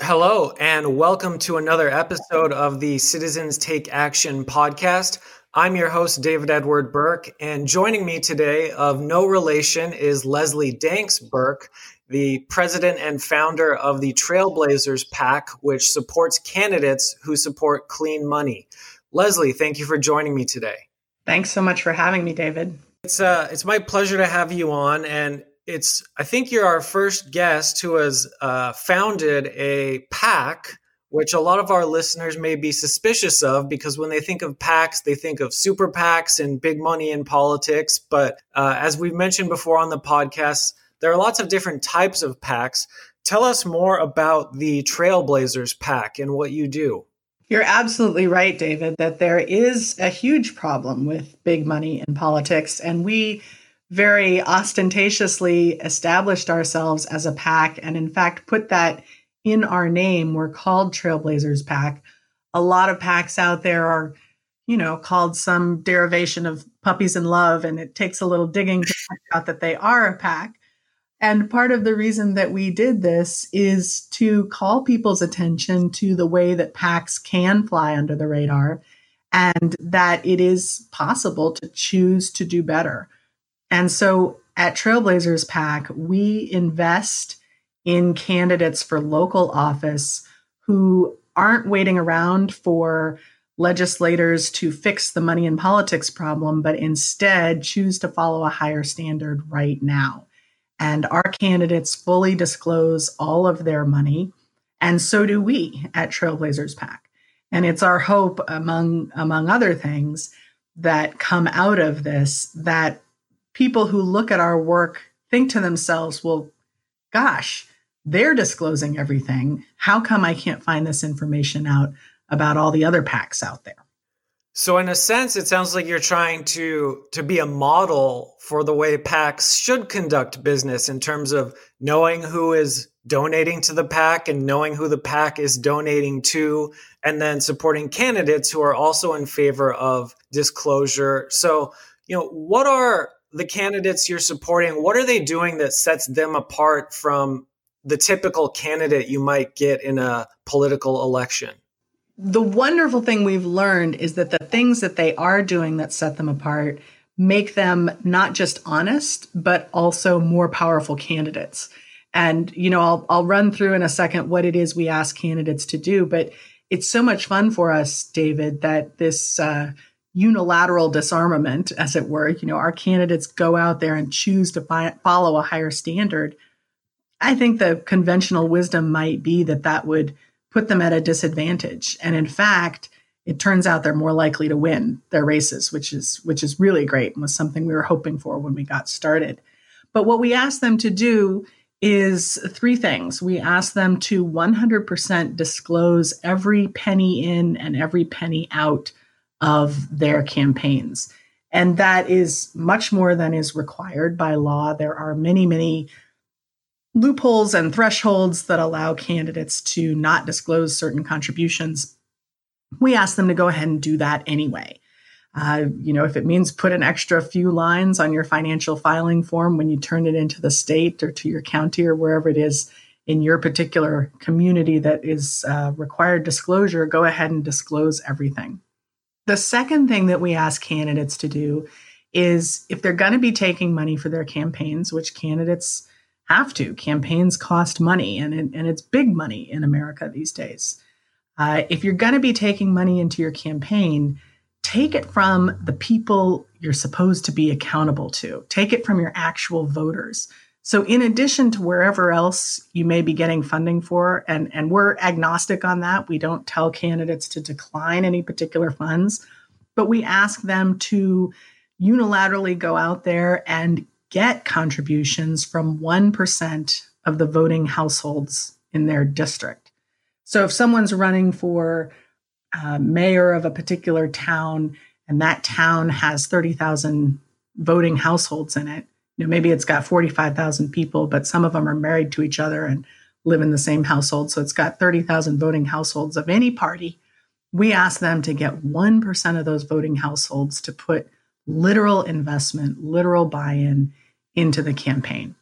Hello, and welcome to another episode of the Citizens Take Action podcast. I'm your host, David Edward Burke, and joining me today of no relation is Leslie Danks Burke, the president and founder of the Trailblazers PAC, which supports candidates who support clean money. Leslie, thank you for joining me today. Thanks so much for having me, David. It's uh, it's my pleasure to have you on, and it's I think you're our first guest who has uh, founded a PAC, which a lot of our listeners may be suspicious of because when they think of PACs, they think of super PACs and big money in politics. But uh, as we've mentioned before on the podcast, there are lots of different types of PACs. Tell us more about the Trailblazers PAC and what you do. You're absolutely right, David, that there is a huge problem with big money in politics. And we very ostentatiously established ourselves as a PAC and, in fact, put that in our name. We're called Trailblazers PAC. A lot of PACs out there are, you know, called some derivation of puppies in love, and it takes a little digging to find out that they are a PAC. And part of the reason that we did this is to call people's attention to the way that PACs can fly under the radar and that it is possible to choose to do better. And so at Trailblazers PAC, we invest in candidates for local office who aren't waiting around for legislators to fix the money in politics problem, but instead choose to follow a higher standard right now. And our candidates fully disclose all of their money, and so do we at Trailblazers PAC. And it's our hope, among among other things, that come out of this that people who look at our work think to themselves, well, gosh, they're disclosing everything. How come I can't find this information out about all the other PACs out there? So in a sense, it sounds like you're trying to to be a model for the way PACs should conduct business in terms of knowing who is donating to the PAC and knowing who the PAC is donating to, and then supporting candidates who are also in favor of disclosure. So, you know, what are the candidates you're supporting, what are they doing that sets them apart from the typical candidate you might get in a political election? The wonderful thing we've learned is that the things that they are doing that set them apart make them not just honest, but also more powerful candidates. And, you know, I'll, I'll run through in a second what it is we ask candidates to do, but it's so much fun for us, David, that this, uh, unilateral disarmament, as it were. You know, our candidates go out there and choose to fi- follow a higher standard. I think the conventional wisdom might be that that would put them at a disadvantage. And in fact, it turns out they're more likely to win their races, which is which is really great and was something we were hoping for when we got started. But what we asked them to do is three things. We asked them to 100% disclose every penny in and every penny out of their campaigns. And that is much more than is required by law. There are many, many loopholes and thresholds that allow candidates to not disclose certain contributions. We ask them to go ahead and do that anyway. Uh, you know, if it means put an extra few lines on your financial filing form when you turn it into the state or to your county or wherever it is in your particular community that is uh, required disclosure, go ahead and disclose everything. The second thing that we ask candidates to do is if they're going to be taking money for their campaigns, which candidates have to, campaigns cost money and, and it's big money in America these days. Uh, if you're going to be taking money into your campaign, take it from the people you're supposed to be accountable to, take it from your actual voters. So, in addition to wherever else you may be getting funding for, and, and we're agnostic on that, we don't tell candidates to decline any particular funds, but we ask them to unilaterally go out there and get contributions from 1% of the voting households in their district. So, if someone's running for uh, mayor of a particular town and that town has 30,000 voting households in it, know, maybe it's got 45,000 people, but some of them are married to each other and live in the same household. So it's got 30,000 voting households of any party. We ask them to get 1% of those voting households to put literal investment, literal buy in into the campaign.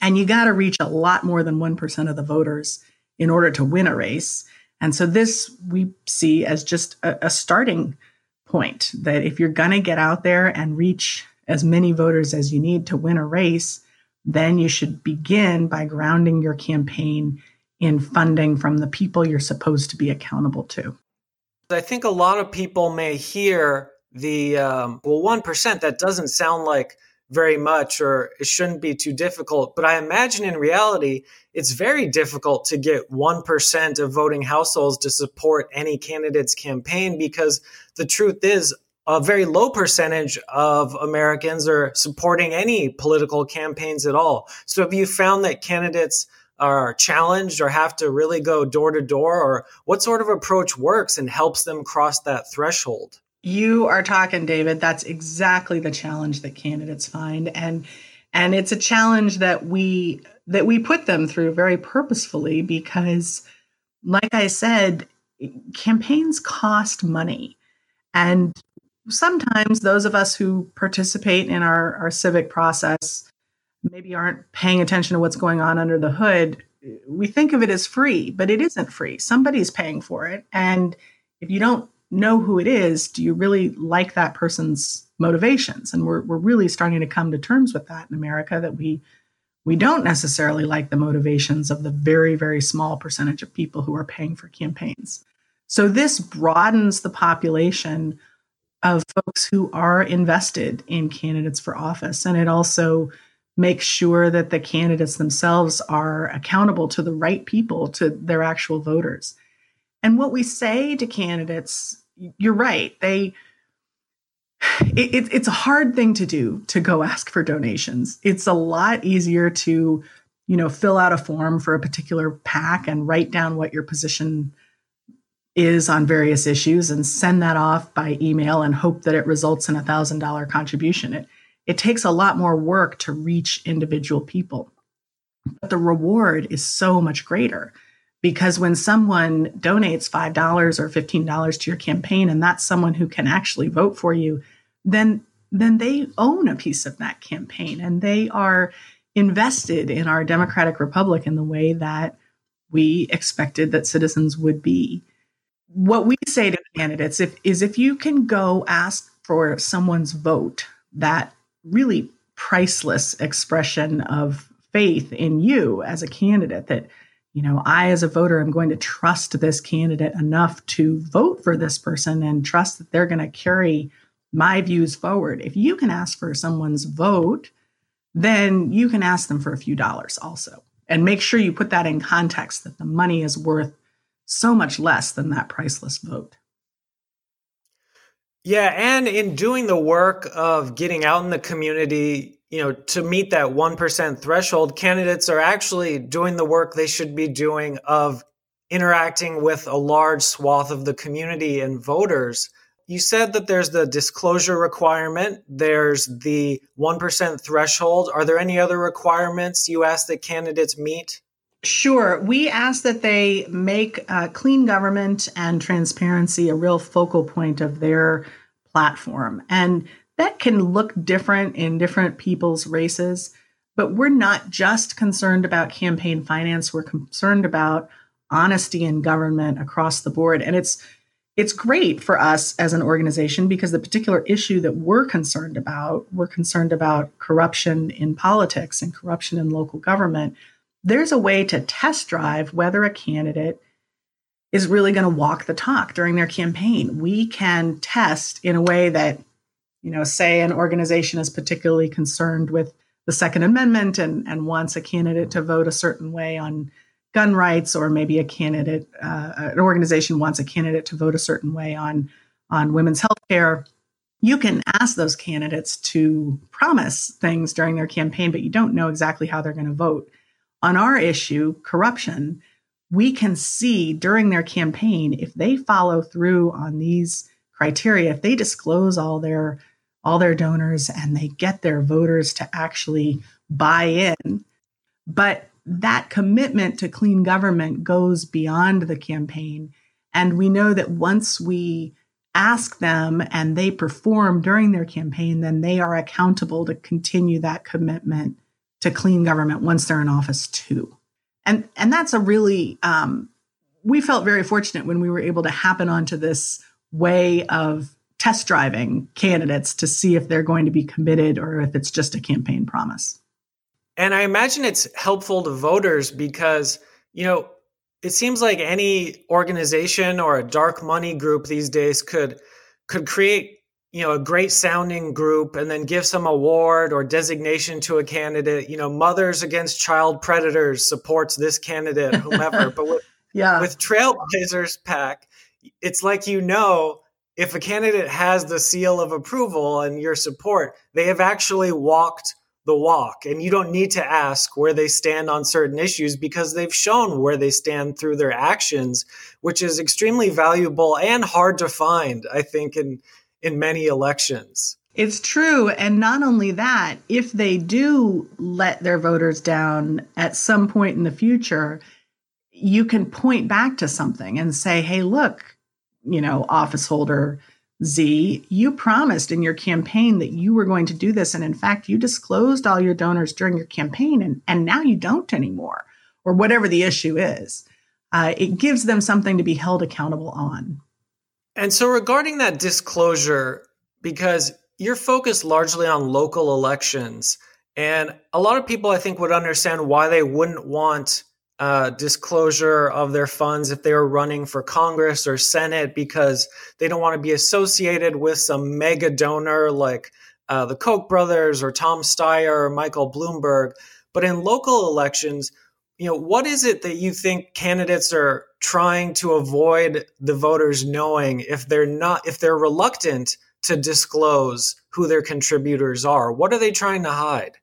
And you got to reach a lot more than 1% of the voters in order to win a race. And so this we see as just a, a starting point that if you're going to get out there and reach as many voters as you need to win a race, then you should begin by grounding your campaign in funding from the people you're supposed to be accountable to. I think a lot of people may hear the, um, well, 1%, that doesn't sound like very much or it shouldn't be too difficult. But I imagine in reality, it's very difficult to get 1% of voting households to support any candidate's campaign because the truth is, a very low percentage of Americans are supporting any political campaigns at all. So have you found that candidates are challenged or have to really go door to door or what sort of approach works and helps them cross that threshold? You are talking, David. That's exactly the challenge that candidates find. And and it's a challenge that we that we put them through very purposefully because like I said, campaigns cost money. And sometimes those of us who participate in our, our civic process maybe aren't paying attention to what's going on under the hood. We think of it as free, but it isn't free. Somebody's paying for it. And if you don't know who it is, do you really like that person's motivations? And we're, we're really starting to come to terms with that in America that we we don't necessarily like the motivations of the very, very small percentage of people who are paying for campaigns. So this broadens the population of folks who are invested in candidates for office. And it also makes sure that the candidates themselves are accountable to the right people, to their actual voters. And what we say to candidates, you're right, they it, it's a hard thing to do to go ask for donations. It's a lot easier to, you know, fill out a form for a particular PAC and write down what your position is on various issues and send that off by email and hope that it results in a thousand dollar contribution. It it takes a lot more work to reach individual people. But the reward is so much greater because when someone donates $5 or $15 to your campaign and that's someone who can actually vote for you then then they own a piece of that campaign and they are invested in our democratic republic in the way that we expected that citizens would be what we say to candidates if, is if you can go ask for someone's vote that really priceless expression of faith in you as a candidate that you know, I as a voter am going to trust this candidate enough to vote for this person and trust that they're going to carry my views forward. If you can ask for someone's vote, then you can ask them for a few dollars also. And make sure you put that in context that the money is worth so much less than that priceless vote. Yeah, and in doing the work of getting out in the community, you know, to meet that 1% threshold, candidates are actually doing the work they should be doing of interacting with a large swath of the community and voters. You said that there's the disclosure requirement, there's the 1% threshold. Are there any other requirements you ask that candidates meet? Sure. We ask that they make uh, clean government and transparency a real focal point of their platform. And that can look different in different people's races. But we're not just concerned about campaign finance, we're concerned about honesty in government across the board. And it's it's great for us as an organization because the particular issue that we're concerned about, we're concerned about corruption in politics and corruption in local government. There's a way to test drive whether a candidate is really going to walk the talk during their campaign. We can test in a way that you know, say an organization is particularly concerned with the Second Amendment and, and wants a candidate to vote a certain way on gun rights, or maybe a candidate, uh, an organization wants a candidate to vote a certain way on on women's health care. You can ask those candidates to promise things during their campaign, but you don't know exactly how they're going to vote. On our issue, corruption, we can see during their campaign if they follow through on these criteria, if they disclose all their all their donors and they get their voters to actually buy in. But that commitment to clean government goes beyond the campaign. And we know that once we ask them and they perform during their campaign, then they are accountable to continue that commitment to clean government once they're in office too. and and that's a really um, we felt very fortunate when we were able to happen onto this way of test driving candidates to see if they're going to be committed or if it's just a campaign promise. And I imagine it's helpful to voters because, you know, it seems like any organization or a dark money group these days could could create you know a great sounding group and then give some award or designation to a candidate. You know mothers against child predators supports this candidate whomever. But with, yeah. with trailblazers PAC it's like you know if a candidate has the seal of approval and your support they have actually walked the walk. And you don't need to ask where they stand on certain issues because they've shown where they stand through their actions which is extremely valuable and hard to find i think in in many elections. It's true. And not only that, if they do let their voters down at some point in the future, you can point back to something and say, hey, look, you know, office holder Z, you promised in your campaign that you were going to do this. And in fact, you disclosed all your donors during your campaign, and, and now you don't anymore, or whatever the issue is. Uh, it gives them something to be held accountable on. And so, regarding that disclosure, because you're focused largely on local elections, and a lot of people I think would understand why they wouldn't want uh, disclosure of their funds if they were running for Congress or Senate because they don't want to be associated with some mega donor like uh, the Koch brothers or Tom Steyer or Michael Bloomberg. But in local elections, you know, what is it that you think candidates are trying to avoid the voters knowing if they're not if they're reluctant to disclose who their contributors are? What are they trying to hide?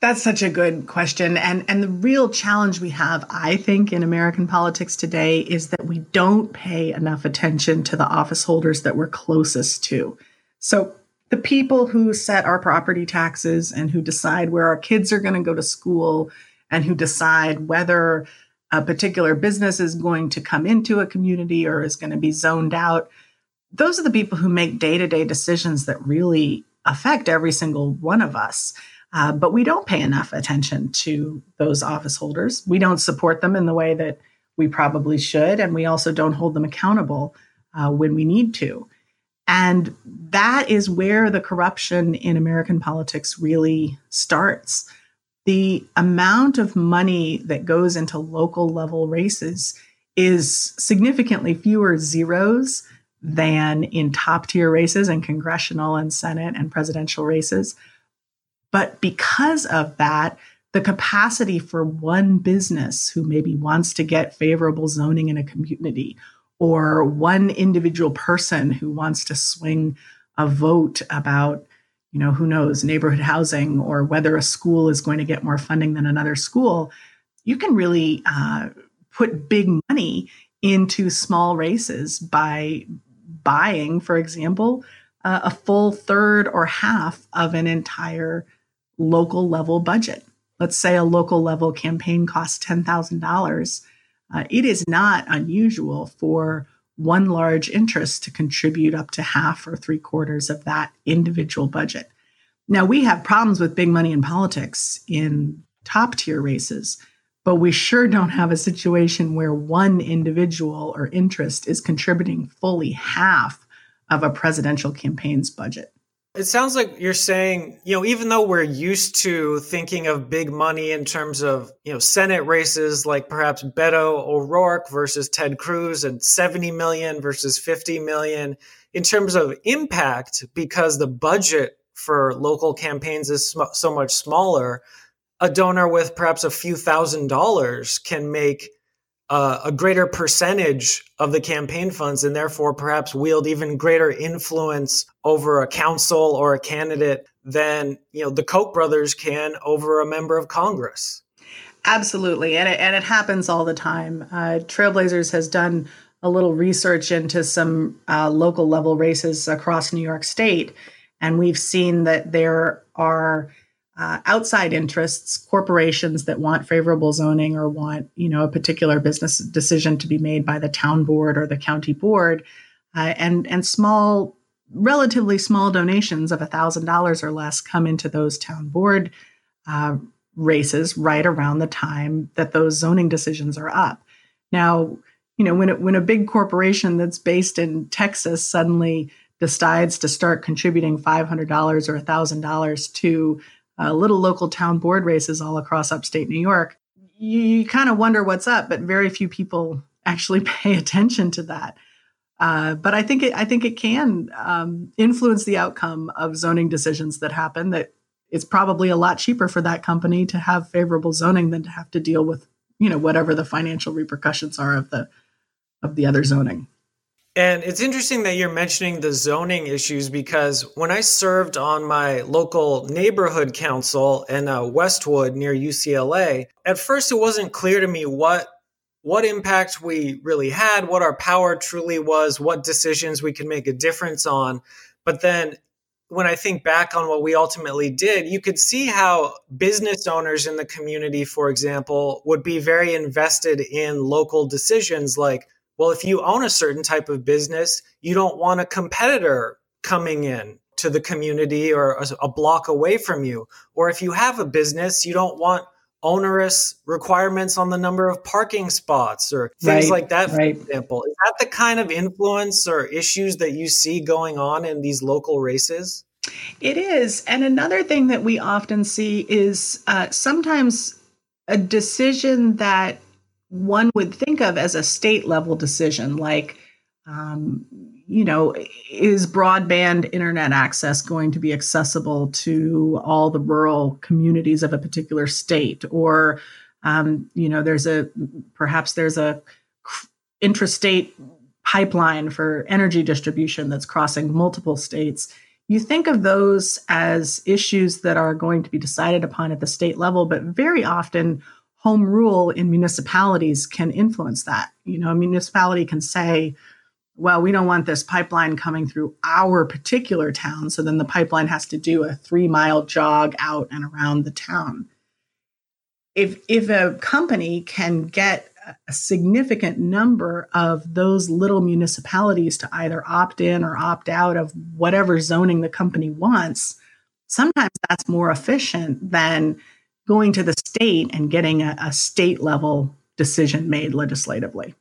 That's such a good question. And and the real challenge we have, I think, in American politics today is that we don't pay enough attention to the office holders that we're closest to. So the people who set our property taxes and who decide where our kids are going to go to school and who decide whether a particular business is going to come into a community or is going to be zoned out. Those are the people who make day to day decisions that really affect every single one of us. Uh, but we don't pay enough attention to those office holders. We don't support them in the way that we probably should. And we also don't hold them accountable uh, when we need to. And that is where the corruption in American politics really starts the amount of money that goes into local level races is significantly fewer zeros than in top tier races and congressional and Senate and presidential races. But because of that, the capacity for one business who maybe wants to get favorable zoning in a community, or one individual person who wants to swing a vote about you know, who knows, neighborhood housing or whether a school is going to get more funding than another school, you can really uh, put big money into small races by buying, for example, uh, a full third or half of an entire local level budget. Let's say a local level campaign costs $10,000. Uh, it is not unusual for one large interest to contribute up to half or three quarters of that individual budget. Now, we have problems with big money in politics in top tier races, but we sure don't have a situation where one individual or interest is contributing fully half of a presidential campaign's budget. It sounds like you're saying, you know, even though we're used to thinking of big money in terms of, you know, Senate races like perhaps Beto O'Rourke versus Ted Cruz and 70 million versus 50 million, in terms of impact, because the budget for local campaigns is sm- so much smaller, a donor with perhaps a few thousand dollars can make uh, a greater percentage of the campaign funds and therefore perhaps wield even greater influence over a council or a candidate than you know the koch brothers can over a member of congress. Absolutely. And it, and it happens all the time. Uh, trailblazers has done a little research into some uh, local level races across new york state and we've seen that there are uh, outside interests, corporations that want favorable zoning or want, you know, a particular business decision to be made by the town board or the county board, uh, and and small, relatively small donations of thousand dollars or less come into those town board uh, races right around the time that those zoning decisions are up. Now, you know, when it, when a big corporation that's based in Texas suddenly decides to start contributing $500 or $1,000 to uh, little local town board races all across upstate New York, you, you kind of wonder what's up, but very few people actually pay attention to that. Uh, but I think it, I think it can um, influence the outcome of zoning decisions that happen. That it's probably a lot cheaper for that company to have favorable zoning than to have to deal with you know whatever the financial repercussions are of the of the other zoning. And it's interesting that you're mentioning the zoning issues because when I served on my local neighborhood council in uh, Westwood near UCLA, at first it wasn't clear to me what what impact we really had, what our power truly was, what decisions we could make a difference on. But then when I think back on what we ultimately did, you could see how business owners in the community, for example, would be very invested in local decisions like well, if you own a certain type of business, you don't want a competitor coming in to the community or a, a block away from you. Or if you have a business, you don't want onerous requirements on the number of parking spots or things right, like that, for right. example. Is that the kind of influence or issues that you see going on in these local races? It is. And another thing that we often see is uh, sometimes a decision that one would think of as a state level decision, like, um, you know, is broadband internet access going to be accessible to all the rural communities of a particular state? Or, um, you know, there's a perhaps there's a intrastate pipeline for energy distribution that's crossing multiple states. You think of those as issues that are going to be decided upon at the state level, but very often home rule in municipalities can influence that. You know, a municipality can say, well, we don't want this pipeline coming through our particular town. So then the pipeline has to do a three mile jog out and around the town. If, if a company can get a significant number of those little municipalities to either opt in or opt out of whatever zoning the company wants, sometimes that's more efficient than going to the state and getting a, a state level decision made legislatively.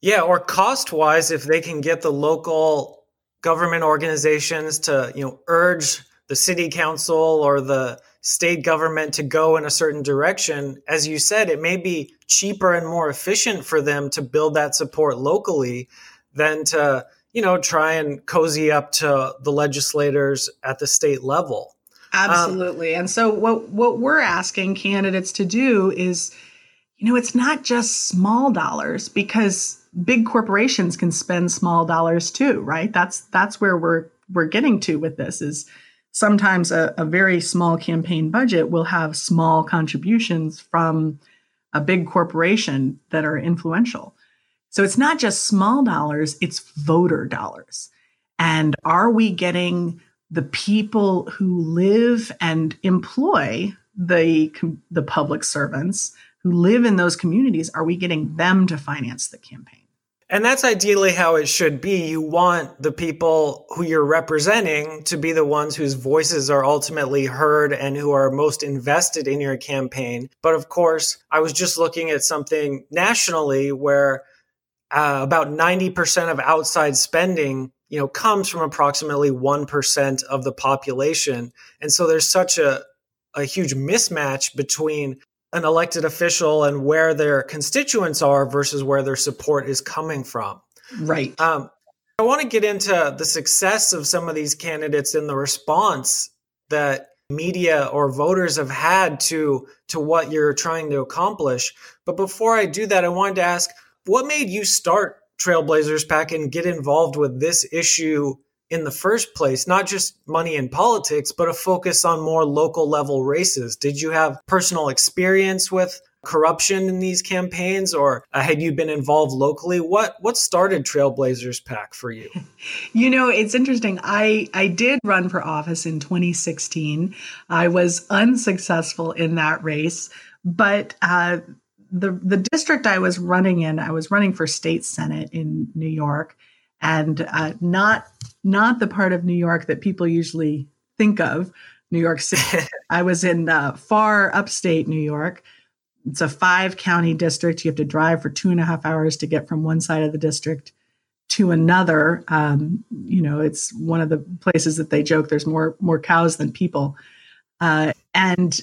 Yeah, or cost wise, if they can get the local government organizations to, you know, urge the city council or the state government to go in a certain direction, as you said, it may be cheaper and more efficient for them to build that support locally than to, you know, try and cozy up to the legislators at the state level. Um, Absolutely. Um, and so what what we're asking candidates to do is you know, it's not just small dollars because big corporations can spend small dollars too, right? That's that's where we're we're getting to with this is sometimes a, a very small campaign budget will have small contributions from a big corporation that are influential. So it's not just small dollars, it's voter dollars. And are we getting the people who live and employ the the public servants who live in those communities are we getting them to finance the campaign? And that's ideally how it should be. You want the people who you're representing to be the ones whose voices are ultimately heard and who are most invested in your campaign. But of course i was just looking at something nationally where uh, about 90% of outside spending you know, comes from approximately 1% of the population. And so there's such a, a huge mismatch between an elected official and where their constituents are versus where their support is coming from. Right. Um, I want to get into the success of some of these candidates and the response that media or voters have had to to what you're trying to accomplish. But before I do that, I wanted to ask what made you start Trailblazers PAC and get involved with this issue in the first place, not just money and politics, but a focus on more local level races. Did you have personal experience with corruption in these campaigns or had you been involved locally? What what started trailblazers PAC for you? You know it's interesting. I i did run for office in 2016 i was unsuccessful in that race but uh, the the district I was running in, I was running for state senate in New York, and uh, not not the part of New York that people usually think of New York City. I was in uh, far upstate New York. It's a five county district. You have to drive for two and a half hours to get from one side of the district to another. Um, you know, it's one of the places that they joke there's more more cows than people. Uh, and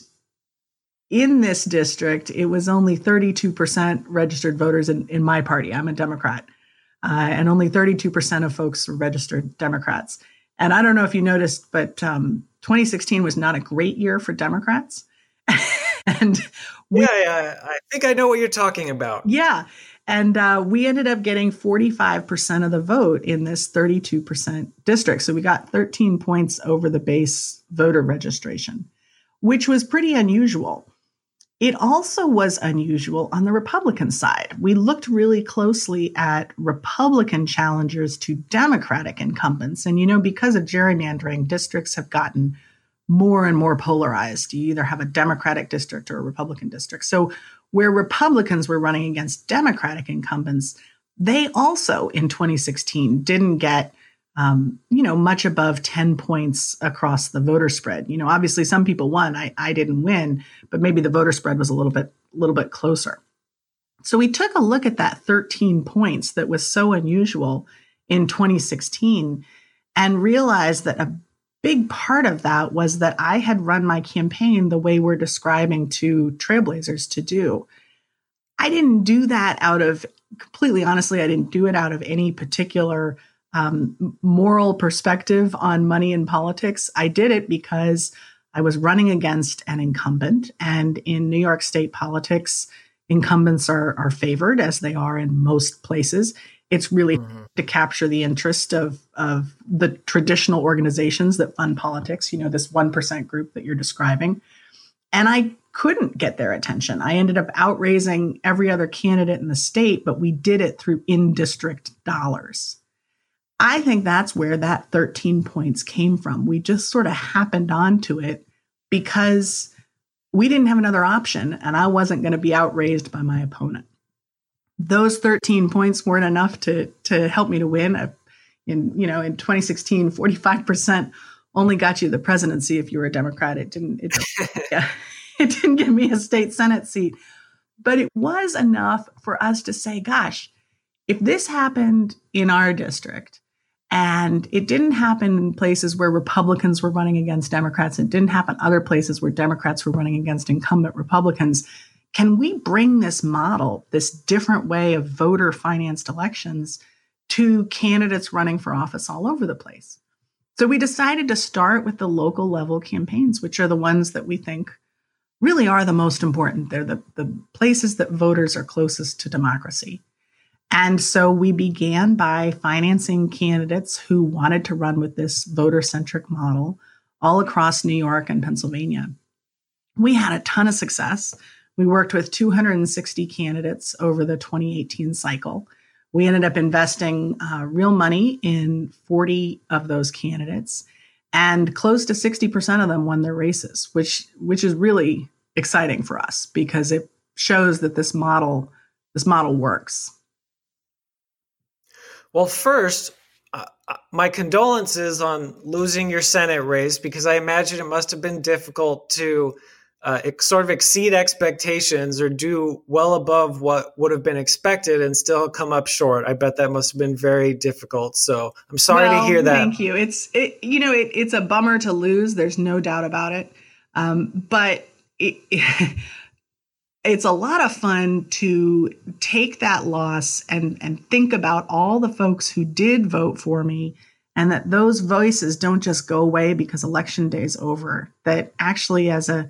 in this district, it was only 32% registered voters in, in my party. I'm a Democrat. Uh, and only 32% of folks were registered Democrats. And I don't know if you noticed, but um, 2016 was not a great year for Democrats. and we, yeah, yeah, I think I know what you're talking about. Yeah. And uh, we ended up getting 45% of the vote in this 32% district. So we got 13 points over the base voter registration, which was pretty unusual. It also was unusual on the Republican side. We looked really closely at Republican challengers to Democratic incumbents. And, you know, because of gerrymandering, districts have gotten more and more polarized. You either have a Democratic district or a Republican district. So, where Republicans were running against Democratic incumbents, they also in 2016 didn't get um, you know, much above 10 points across the voter spread. You know, obviously some people won. I, I didn't win, but maybe the voter spread was a little bit, a little bit closer. So we took a look at that 13 points that was so unusual in 2016 and realized that a big part of that was that I had run my campaign the way we're describing to trailblazers to do. I didn't do that out of completely honestly, I didn't do it out of any particular um, moral perspective on money in politics. I did it because I was running against an incumbent. And in New York State politics, incumbents are, are favored as they are in most places. It's really mm-hmm. to capture the interest of, of the traditional organizations that fund politics, you know, this 1% group that you're describing. And I couldn't get their attention. I ended up outraising every other candidate in the state, but we did it through in district dollars. I think that's where that 13 points came from. We just sort of happened onto it because we didn't have another option and I wasn't going to be outraised by my opponent. Those 13 points weren't enough to to help me to win. In you know, in 2016, 45% only got you the presidency if you were a Democrat. It didn't it, yeah, it didn't give me a state senate seat. But it was enough for us to say, gosh, if this happened in our district, and it didn't happen in places where Republicans were running against Democrats. It didn't happen other places where Democrats were running against incumbent Republicans. Can we bring this model, this different way of voter financed elections, to candidates running for office all over the place? So we decided to start with the local level campaigns, which are the ones that we think really are the most important. They're the, the places that voters are closest to democracy. And so we began by financing candidates who wanted to run with this voter centric model all across New York and Pennsylvania. We had a ton of success. We worked with 260 candidates over the 2018 cycle. We ended up investing uh, real money in 40 of those candidates, and close to 60% of them won their races, which which is really exciting for us because it shows that this model this model works. Well, first, uh, uh, my condolences on losing your Senate race because I imagine it must have been difficult to uh, sort of exceed expectations or do well above what would have been expected and still come up short. I bet that must have been very difficult. So I'm sorry well, to hear that. Thank you. It's it, you know it, it's a bummer to lose. There's no doubt about it. Um, but it, it's a lot of fun to take that loss and and think about all the folks who did vote for me and that those voices don't just go away because election day is over that actually as a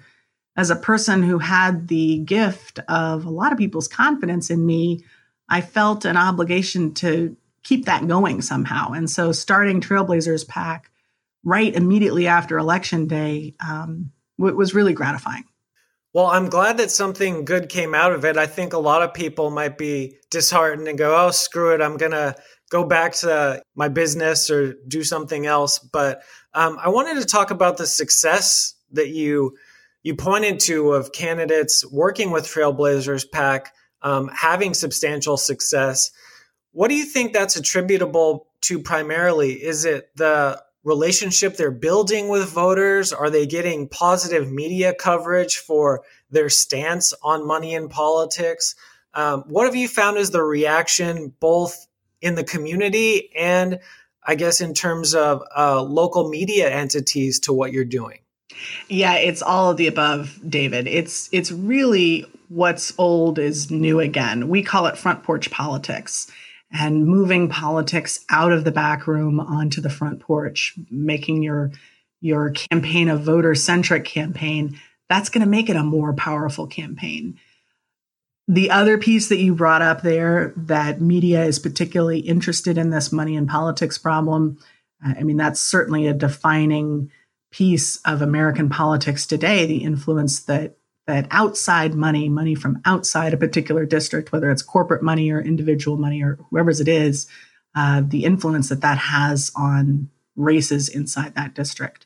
as a person who had the gift of a lot of people's confidence in me i felt an obligation to keep that going somehow. And so starting trailblazers PAC right immediately after election day um, was really gratifying well, I'm glad that something good came out of it. I think a lot of people might be disheartened and go, oh, screw it. I'm going to go back to my business or do something else. But um, I wanted to talk about the success that you you pointed to of candidates working with Trailblazers PAC um, having substantial success. What do you think that's attributable to primarily? Is it the relationship they're building with voters? Are they getting positive media coverage for their stance on money in politics? Um, what have you found is the reaction both in the community and I guess in terms of uh, local media entities to what you're doing? Yeah, it's all of the above, David. It's it's really what's old is new again. We call it front porch politics and moving politics out of the back room onto the front porch, making your your campaign a voter centric campaign. That's going to make it a more powerful campaign. The other piece that you brought up there that media is particularly interested in this money and politics problem. Uh, I mean, that's certainly a defining piece of American politics today, the influence that that outside money, money from outside a particular district, whether it's corporate money or individual money or whoever's it is, uh, the influence that that has on races inside that district.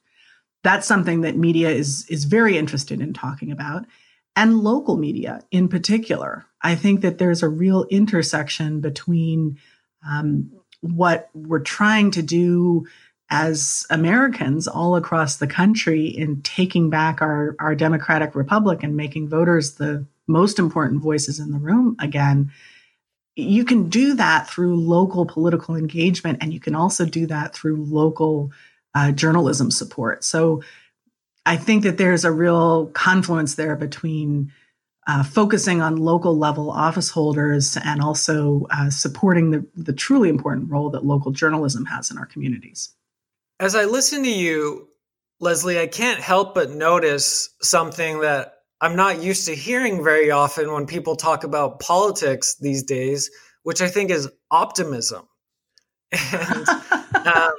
That's something that media is is very interested in talking about, and local media in particular. I think that there's a real intersection between um, what we're trying to do as Americans all across the country in taking back our, our democratic republic and making voters the most important voices in the room again. You can do that through local political engagement, and you can also do that through local uh, journalism support. So I think that there's a real confluence there between uh, focusing on local level office holders and also uh, supporting the, the truly important role that local journalism has in our communities. As I listen to you, Leslie, I can't help but notice something that I'm not used to hearing very often when people talk about politics these days, which I think is optimism. And um,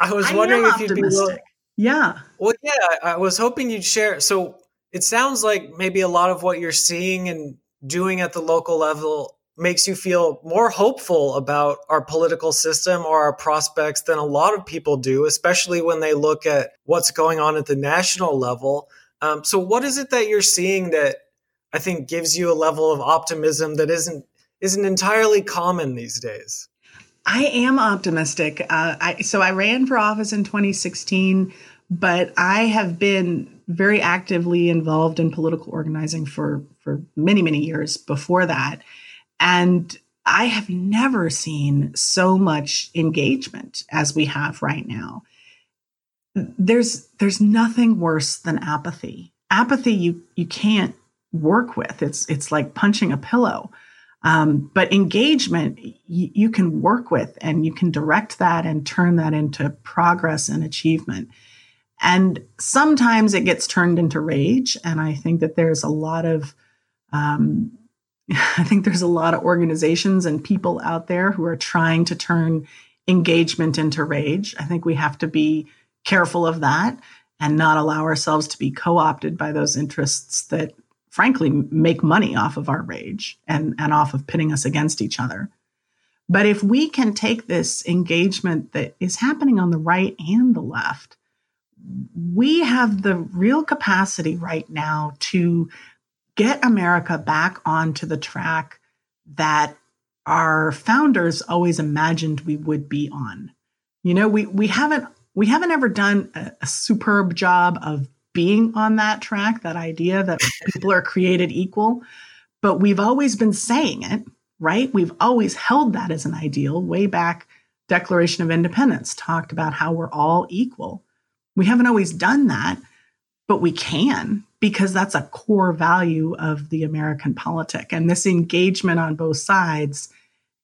I was I wondering if you'd be willing. Yeah. Well, yeah, I was hoping you'd share. So it sounds like maybe a lot of what you're seeing and doing at the local level makes you feel more hopeful about our political system or our prospects than a lot of people do, especially when they look at what's going on at the national level. Um, so, what is it that you're seeing that I think gives you a level of optimism that isn't isn't entirely common these days? I am optimistic. Uh, I, so I ran for office in 2016, but I have been very actively involved in political organizing for for many many years before that and I have never seen so much engagement as we have right now. There's there's nothing worse than apathy. Apathy you you can't work with. It's it's like punching a pillow. Um, but engagement you, can work with and you can direct that and turn that into progress and achievement. And sometimes it gets turned into rage. And I think that there's a lot of um, I think there's a lot of organizations and people out there who are trying to turn engagement into rage. I think we have to be careful of that and not allow ourselves to be co opted by those interests that, frankly, make money off of our rage and, and off of pitting us against each other. But if we can take this engagement that is happening on the right and the left, we have the real capacity right now to get America back onto the track that our founders always imagined we would be on. You know, we we haven't we haven't ever done a, a superb job of being on that track, that idea that people are created equal, but we've always been saying it, right? We've always held that as an ideal way back Declaration of Independence talked about how we're all equal. We haven't always done that, but we can because that's a core value of the American politic. And this engagement on both sides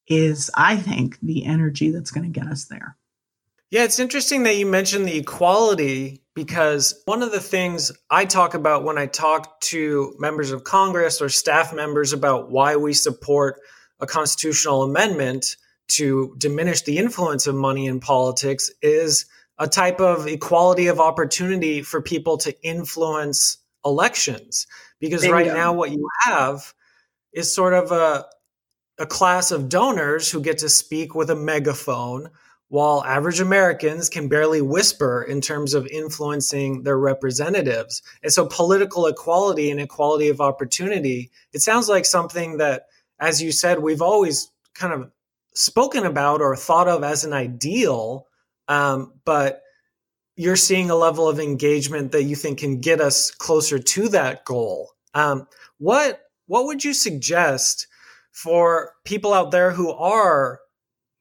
is, I think, the energy that's going to get us there. Yeah, it's interesting that you mentioned the equality because one of the things I talk about when I talk to members of Congress or staff members about why we support a constitutional amendment to diminish the influence of money in politics is a type of equality of opportunity for people to influence elections because Bingo. right now what you have is sort of a a class of donors who get to speak with a megaphone while average Americans can barely whisper in terms of influencing their representatives. And so political equality and equality of opportunity, it sounds like something that as you said we've always kind of spoken about or thought of as an ideal um, but you're seeing a level of engagement that you think can get us closer to that goal. Um, what what would you suggest for people out there who are,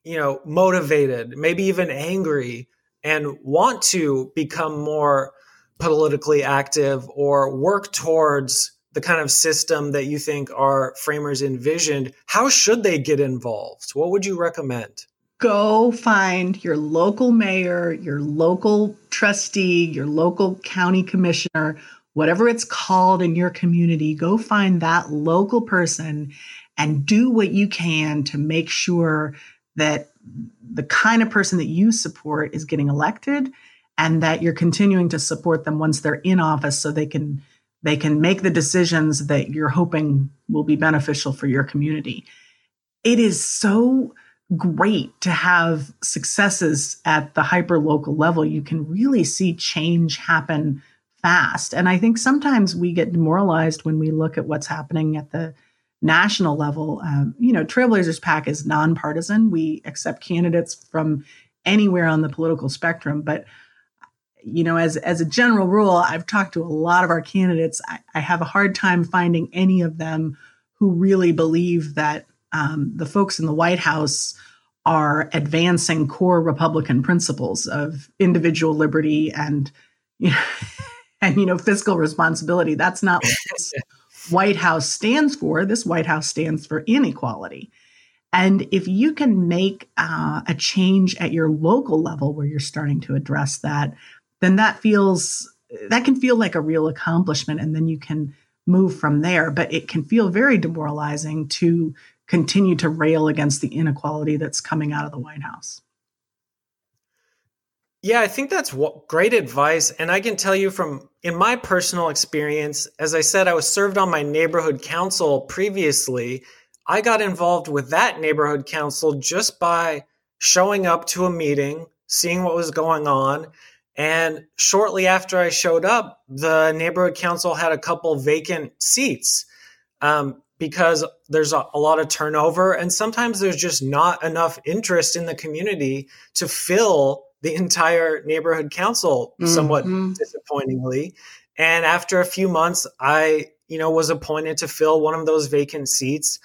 you know, motivated, maybe even angry, and want to become more politically active or work towards the kind of system that you think our framers envisioned, how should they get involved? What would you recommend? Go find your local mayor, your local trustee, your local county commissioner, whatever it's called in your community. Go find that local person and do what you can to make sure that the kind of person that you support is getting elected and that you're continuing to support them once they're in office so they can they can make the decisions that you're hoping will be beneficial for your community. It is so great to have successes at the hyper local level. You can really see change happen fast. And I think sometimes we get demoralized when we look at what's happening at the national level. Um, you know, Trailblazers PAC is nonpartisan. We accept candidates from anywhere on the political spectrum, but you know, as as a general rule, I've talked to a lot of our candidates. I, I have a hard time finding any of them who really believe that um, the folks in the White House are advancing core Republican principles of individual liberty and you know, and you know fiscal responsibility. That's not what this White House stands for. This White House stands for inequality. And if you can make uh, a change at your local level where you're starting to address that, then that feels that can feel like a real accomplishment and then you can move from there but it can feel very demoralizing to continue to rail against the inequality that's coming out of the white house. Yeah i think that's great advice and i can tell you from in my personal experience as i said i was served on my neighborhood council previously. I got involved with that neighborhood council just by showing up to a meeting seeing what was going on and shortly after I showed up, the neighborhood council had a couple vacant seats. Um, because there's a, a, lot of turnover. And sometimes there's just not enough interest in the community to fill the entire neighborhood council, mm-hmm. somewhat disappointingly. And after a few months, I, you know, was appointed to fill one of those vacant seats.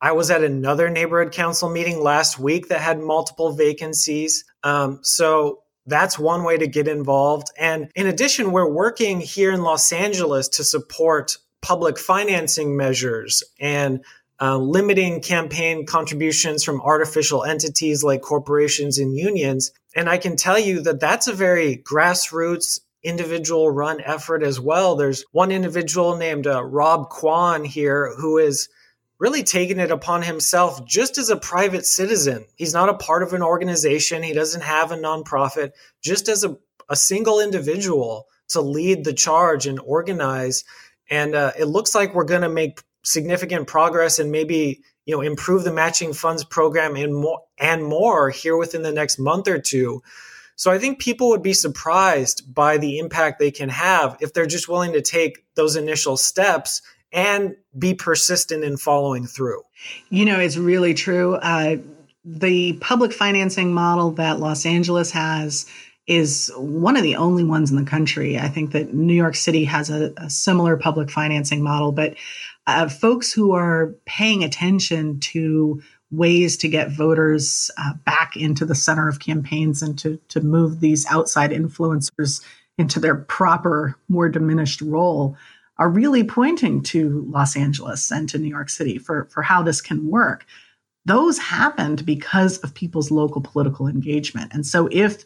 I was at another neighborhood council meeting last week that had multiple vacancies. Um, so that's one way to get involved. And in addition, we're working here in Los Angeles to support public financing measures and uh, limiting campaign contributions from artificial entities like corporations and unions. And I can tell you that that's a very grassroots individual run effort as well. There's one individual named uh, Rob Kwan here who is really taking it upon himself just as a private citizen. He's not a part of an organization, he doesn't have a nonprofit, just as a, a single individual to lead the charge and organize. And uh, it looks like we're going to make significant progress and maybe you know improve the matching funds program and more and more here within the next month or two. So I think people would be surprised by the impact they can have if they're just willing to take those initial steps and be persistent in following through. You know, it's really true. Uh, the public financing model that Los Angeles has is one of the only ones in the country. I think that New York City has a, a similar public financing model, but uh, folks who are paying attention to ways to get voters uh, back into the center of campaigns and to, to move these outside influencers into their proper, more diminished role are really pointing to Los Angeles and to New York City for, for how this can work. Those happened because of people's local political engagement. And so if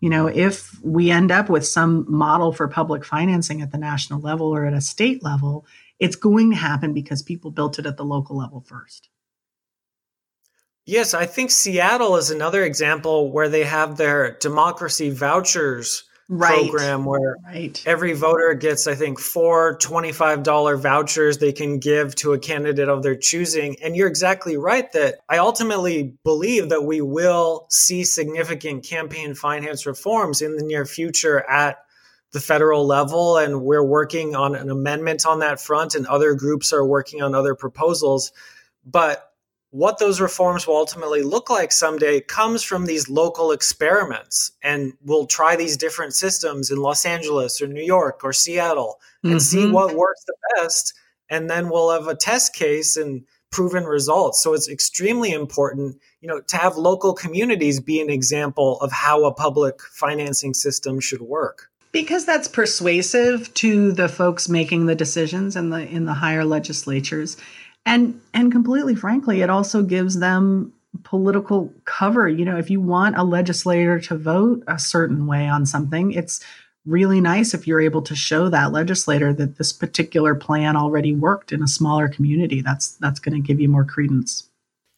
you know, if we end up with some model for public financing at the national level or at a state level, it's going to happen because people built it at the local level first. Yes, I think Seattle is another example where they have their democracy vouchers right. program where right. every voter gets, I think, four $25 vouchers they can give to a candidate of their choosing. And you're exactly right that I ultimately believe that we will see significant campaign finance reforms in the near future at the federal level. And we're working on an amendment on that front, and other groups are working on other proposals. But what those reforms will ultimately look like someday comes from these local experiments. And we'll try these different systems in Los Angeles or New York or Seattle and mm-hmm. see what works the best. And then we'll have a test case and proven results. So it's extremely important, you know, to have local communities be an example of how a public financing system should work. Because that's persuasive to the folks making the decisions in the in the higher legislatures and and completely frankly it also gives them political cover. You know if you want a legislator to vote a certain way on something it's really nice if you're able to show that legislator that this particular plan already worked in a smaller community. That's that's going to give you more credence.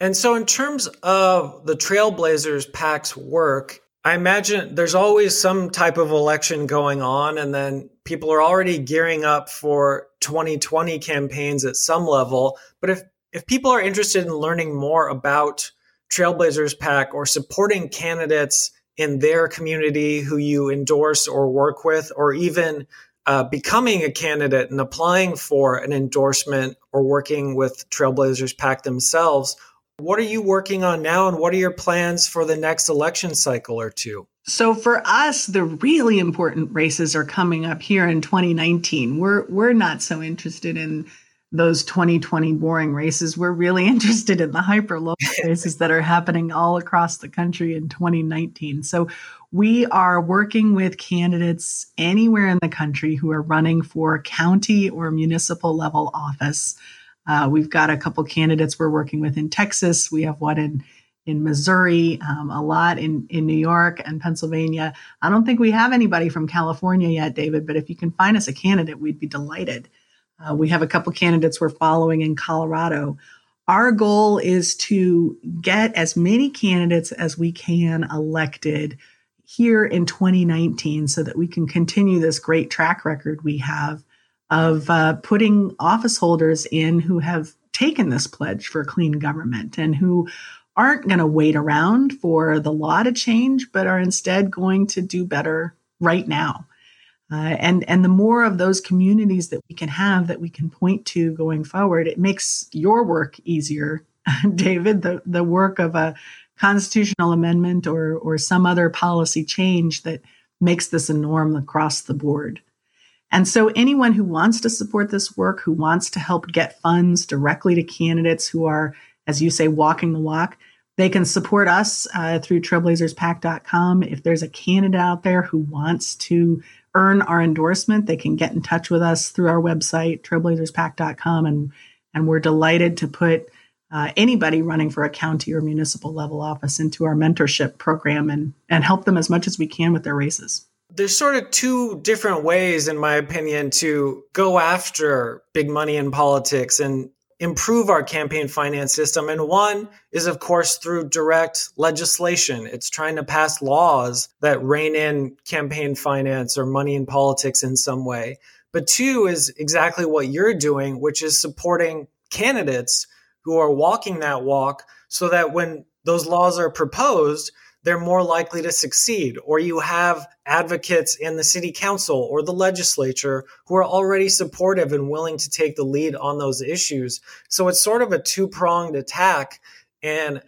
And so in terms of the trailblazers PAC's work I imagine there's always some type of election going on, and then people are already gearing up for 2020 campaigns at some level. But if if people are interested in learning more about Trailblazers PAC or supporting candidates in their community who you endorse or work with, or even uh, becoming a candidate and applying for an endorsement or working with Trailblazers PAC themselves, what are you working on now, and what are your plans for the next election cycle or two? So for us, the really important races are coming up here in 2019. We're we're not so interested in those 2020 boring races. We're really interested in the hyper local races that are happening all across the country in 2019. So we are working with candidates anywhere in the country who are running for county or municipal level office. Uh, we've got a couple candidates we're working with in Texas. We have one in in Missouri, um, a lot in in New York and Pennsylvania. I don't think we have anybody from California yet, David. But if you can find us a candidate, we'd be delighted. Uh, we have a couple candidates we're following in Colorado. Our goal is to get as many candidates as we can elected here in 2019 so that we can continue this great track record we have of uh, putting office holders in who have taken this pledge for clean government and who aren't going to wait around for the law to change, but are instead going to do better right now. Uh, and and the more of those communities that we can have that we can point to going forward, it makes your work easier, David. The the work of a constitutional amendment or or some other policy change that makes this a norm across the board. And so, anyone who wants to support this work, who wants to help get funds directly to candidates who are, as you say, walking the walk, they can support us uh, through trailblazerspac.com. If there's a candidate out there who wants to earn our endorsement, they can get in touch with us through our website, trailblazerspac.com. And, and we're delighted to put uh, anybody running for a county or municipal level office into our mentorship program and, and help them as much as we can with their races there's sort of two different ways, in my opinion, to go after big money in politics and improve our campaign finance system. And one is, of course, through direct legislation. It's trying to pass laws that rein in campaign finance or money in politics in some way. But two is exactly what you're doing, which is supporting candidates who are walking that walk so that when those laws are proposed, they're more likely to succeed. Or you have advocates in the city council or the legislature who are already supportive and willing to take the lead on those issues. So it's sort of a two pronged attack. And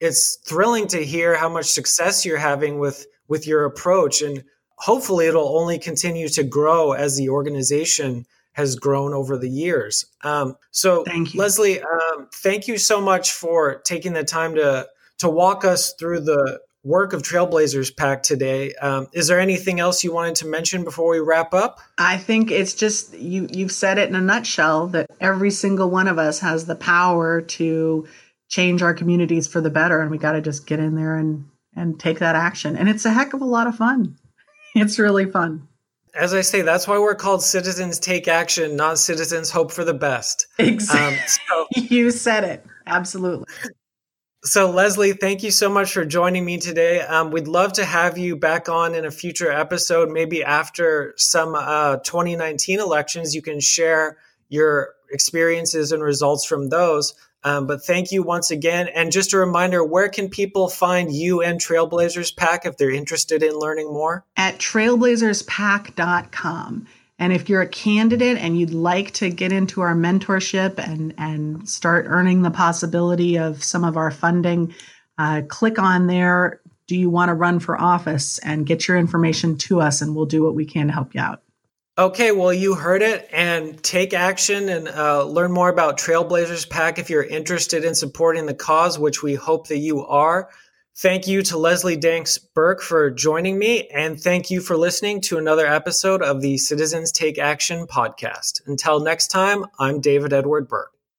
it's thrilling to hear how much success you're having with, with your approach. And hopefully it'll only continue to grow as the organization has grown over the years. Um, so, thank you. Leslie, um, thank you so much for taking the time to to walk us through the work of Trailblazers PAC today. Um, is there anything else you wanted to mention before we wrap up? I think it's just you you've said it in a nutshell that every single one of us has the power to change our communities for the better and we got to just get in there and and take that action. And it's a heck of a lot of fun. It's really fun. As I say, that's why we're called Citizens Take Action, not Citizens Hope for the Best. Exactly. Um, so, you said it. Absolutely. So, Leslie, thank you so much for joining me today. Um, we'd love to have you back on in a future episode, maybe after some uh, 2019 elections. You can share your experiences and results from those. Um, but thank you once again. And just a reminder where can people find you and Trailblazers PAC if they're interested in learning more? At trailblazerspac.com. And if you're a candidate and you'd like to get into our mentorship and, and start earning the possibility of some of our funding, uh, click on there. Do you want to run for office? And get your information to us, and we'll do what we can to help you out. Okay, well, you heard it and take action and uh, learn more about Trailblazers PAC if you're interested in supporting the cause, which we hope that you are. Thank you to Leslie Danks Burke for joining me, and thank you for listening to another episode of the Citizens Take Action podcast. Until next time, I'm David Edward Burke.